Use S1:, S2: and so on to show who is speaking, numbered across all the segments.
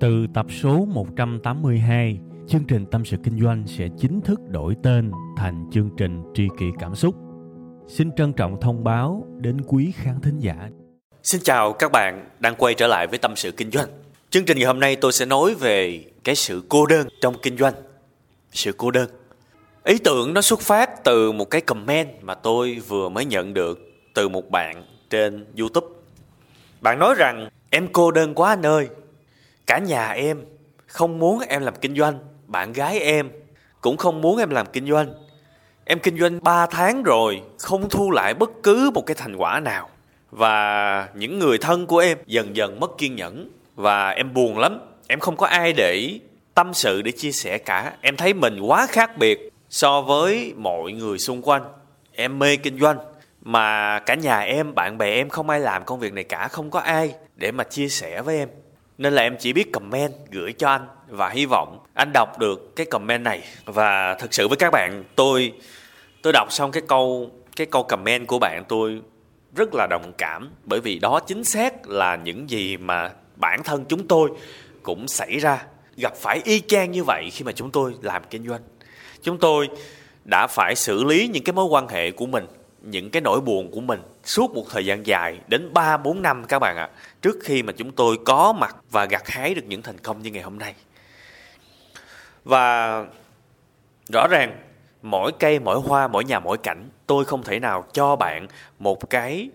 S1: Từ tập số 182, chương trình Tâm sự Kinh doanh sẽ chính thức đổi tên thành chương trình Tri kỷ Cảm xúc. Xin trân trọng thông báo đến quý khán thính giả.
S2: Xin chào các bạn đang quay trở lại với Tâm sự Kinh doanh. Chương trình ngày hôm nay tôi sẽ nói về cái sự cô đơn trong kinh doanh. Sự cô đơn. Ý tưởng nó xuất phát từ một cái comment mà tôi vừa mới nhận được từ một bạn trên YouTube. Bạn nói rằng em cô đơn quá anh ơi. Cả nhà em không muốn em làm kinh doanh, bạn gái em cũng không muốn em làm kinh doanh. Em kinh doanh 3 tháng rồi, không thu lại bất cứ một cái thành quả nào. Và những người thân của em dần dần mất kiên nhẫn và em buồn lắm. Em không có ai để tâm sự để chia sẻ cả. Em thấy mình quá khác biệt so với mọi người xung quanh. Em mê kinh doanh mà cả nhà em, bạn bè em không ai làm công việc này cả, không có ai để mà chia sẻ với em. Nên là em chỉ biết comment gửi cho anh và hy vọng anh đọc được cái comment này. Và thật sự với các bạn, tôi tôi đọc xong cái câu cái câu comment của bạn tôi rất là đồng cảm. Bởi vì đó chính xác là những gì mà bản thân chúng tôi cũng xảy ra. Gặp phải y chang như vậy khi mà chúng tôi làm kinh doanh. Chúng tôi đã phải xử lý những cái mối quan hệ của mình những cái nỗi buồn của mình suốt một thời gian dài đến 3 4 năm các bạn ạ, trước khi mà chúng tôi có mặt và gặt hái được những thành công như ngày hôm nay. Và rõ ràng mỗi cây, mỗi hoa, mỗi nhà, mỗi cảnh, tôi không thể nào cho bạn một cái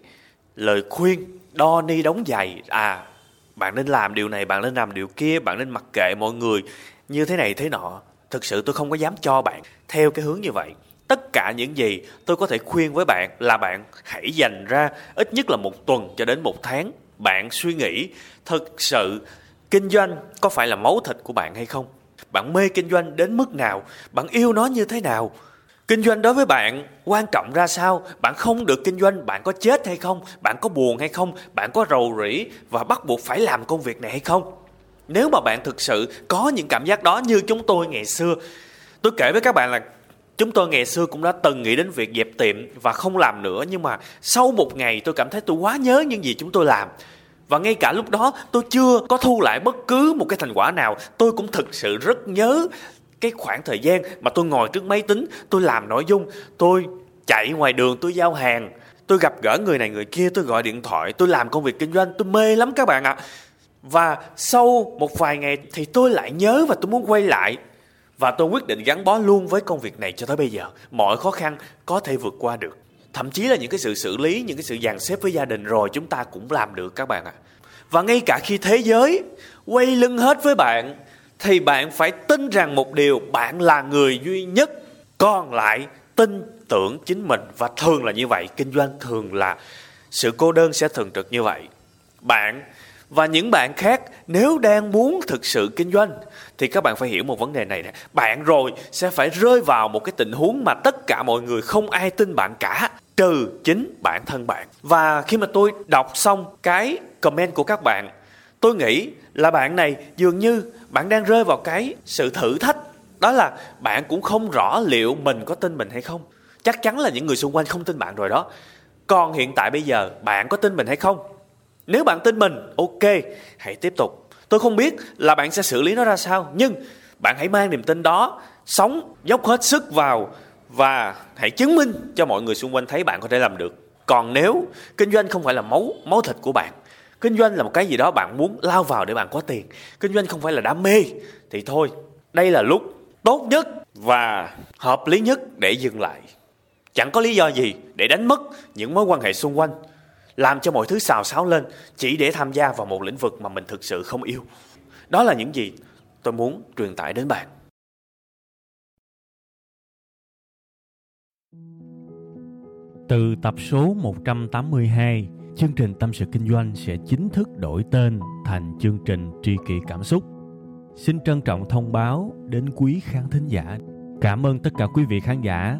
S2: lời khuyên đo ni đóng giày à bạn nên làm điều này, bạn nên làm điều kia, bạn nên mặc kệ mọi người như thế này thế nọ. Thực sự tôi không có dám cho bạn theo cái hướng như vậy tất cả những gì tôi có thể khuyên với bạn là bạn hãy dành ra ít nhất là một tuần cho đến một tháng. Bạn suy nghĩ, thực sự kinh doanh có phải là máu thịt của bạn hay không? Bạn mê kinh doanh đến mức nào? Bạn yêu nó như thế nào? Kinh doanh đối với bạn quan trọng ra sao? Bạn không được kinh doanh, bạn có chết hay không? Bạn có buồn hay không? Bạn có rầu rĩ và bắt buộc phải làm công việc này hay không? Nếu mà bạn thực sự có những cảm giác đó như chúng tôi ngày xưa, tôi kể với các bạn là Chúng tôi ngày xưa cũng đã từng nghĩ đến việc dẹp tiệm và không làm nữa nhưng mà sau một ngày tôi cảm thấy tôi quá nhớ những gì chúng tôi làm. Và ngay cả lúc đó tôi chưa có thu lại bất cứ một cái thành quả nào, tôi cũng thực sự rất nhớ cái khoảng thời gian mà tôi ngồi trước máy tính, tôi làm nội dung, tôi chạy ngoài đường tôi giao hàng, tôi gặp gỡ người này người kia, tôi gọi điện thoại, tôi làm công việc kinh doanh, tôi mê lắm các bạn ạ. À. Và sau một vài ngày thì tôi lại nhớ và tôi muốn quay lại và tôi quyết định gắn bó luôn với công việc này cho tới bây giờ. Mọi khó khăn có thể vượt qua được. Thậm chí là những cái sự xử lý, những cái sự dàn xếp với gia đình rồi chúng ta cũng làm được các bạn ạ. À. Và ngay cả khi thế giới quay lưng hết với bạn thì bạn phải tin rằng một điều bạn là người duy nhất còn lại tin tưởng chính mình và thường là như vậy kinh doanh thường là sự cô đơn sẽ thường trực như vậy bạn và những bạn khác, nếu đang muốn thực sự kinh doanh, thì các bạn phải hiểu một vấn đề này nè. Bạn rồi sẽ phải rơi vào một cái tình huống mà tất cả mọi người không ai tin bạn cả, trừ chính bản thân bạn. Và khi mà tôi đọc xong cái comment của các bạn, tôi nghĩ là bạn này dường như bạn đang rơi vào cái sự thử thách. Đó là bạn cũng không rõ liệu mình có tin mình hay không. Chắc chắn là những người xung quanh không tin bạn rồi đó. Còn hiện tại bây giờ, bạn có tin mình hay không? Nếu bạn tin mình, ok, hãy tiếp tục. Tôi không biết là bạn sẽ xử lý nó ra sao, nhưng bạn hãy mang niềm tin đó, sống, dốc hết sức vào và hãy chứng minh cho mọi người xung quanh thấy bạn có thể làm được. Còn nếu kinh doanh không phải là máu máu thịt của bạn, kinh doanh là một cái gì đó bạn muốn lao vào để bạn có tiền, kinh doanh không phải là đam mê, thì thôi, đây là lúc tốt nhất và hợp lý nhất để dừng lại. Chẳng có lý do gì để đánh mất những mối quan hệ xung quanh làm cho mọi thứ xào xáo lên chỉ để tham gia vào một lĩnh vực mà mình thực sự không yêu. Đó là những gì tôi muốn truyền tải đến bạn.
S1: Từ tập số 182, chương trình Tâm sự Kinh doanh sẽ chính thức đổi tên thành chương trình Tri kỷ Cảm xúc. Xin trân trọng thông báo đến quý khán thính giả. Cảm ơn tất cả quý vị khán giả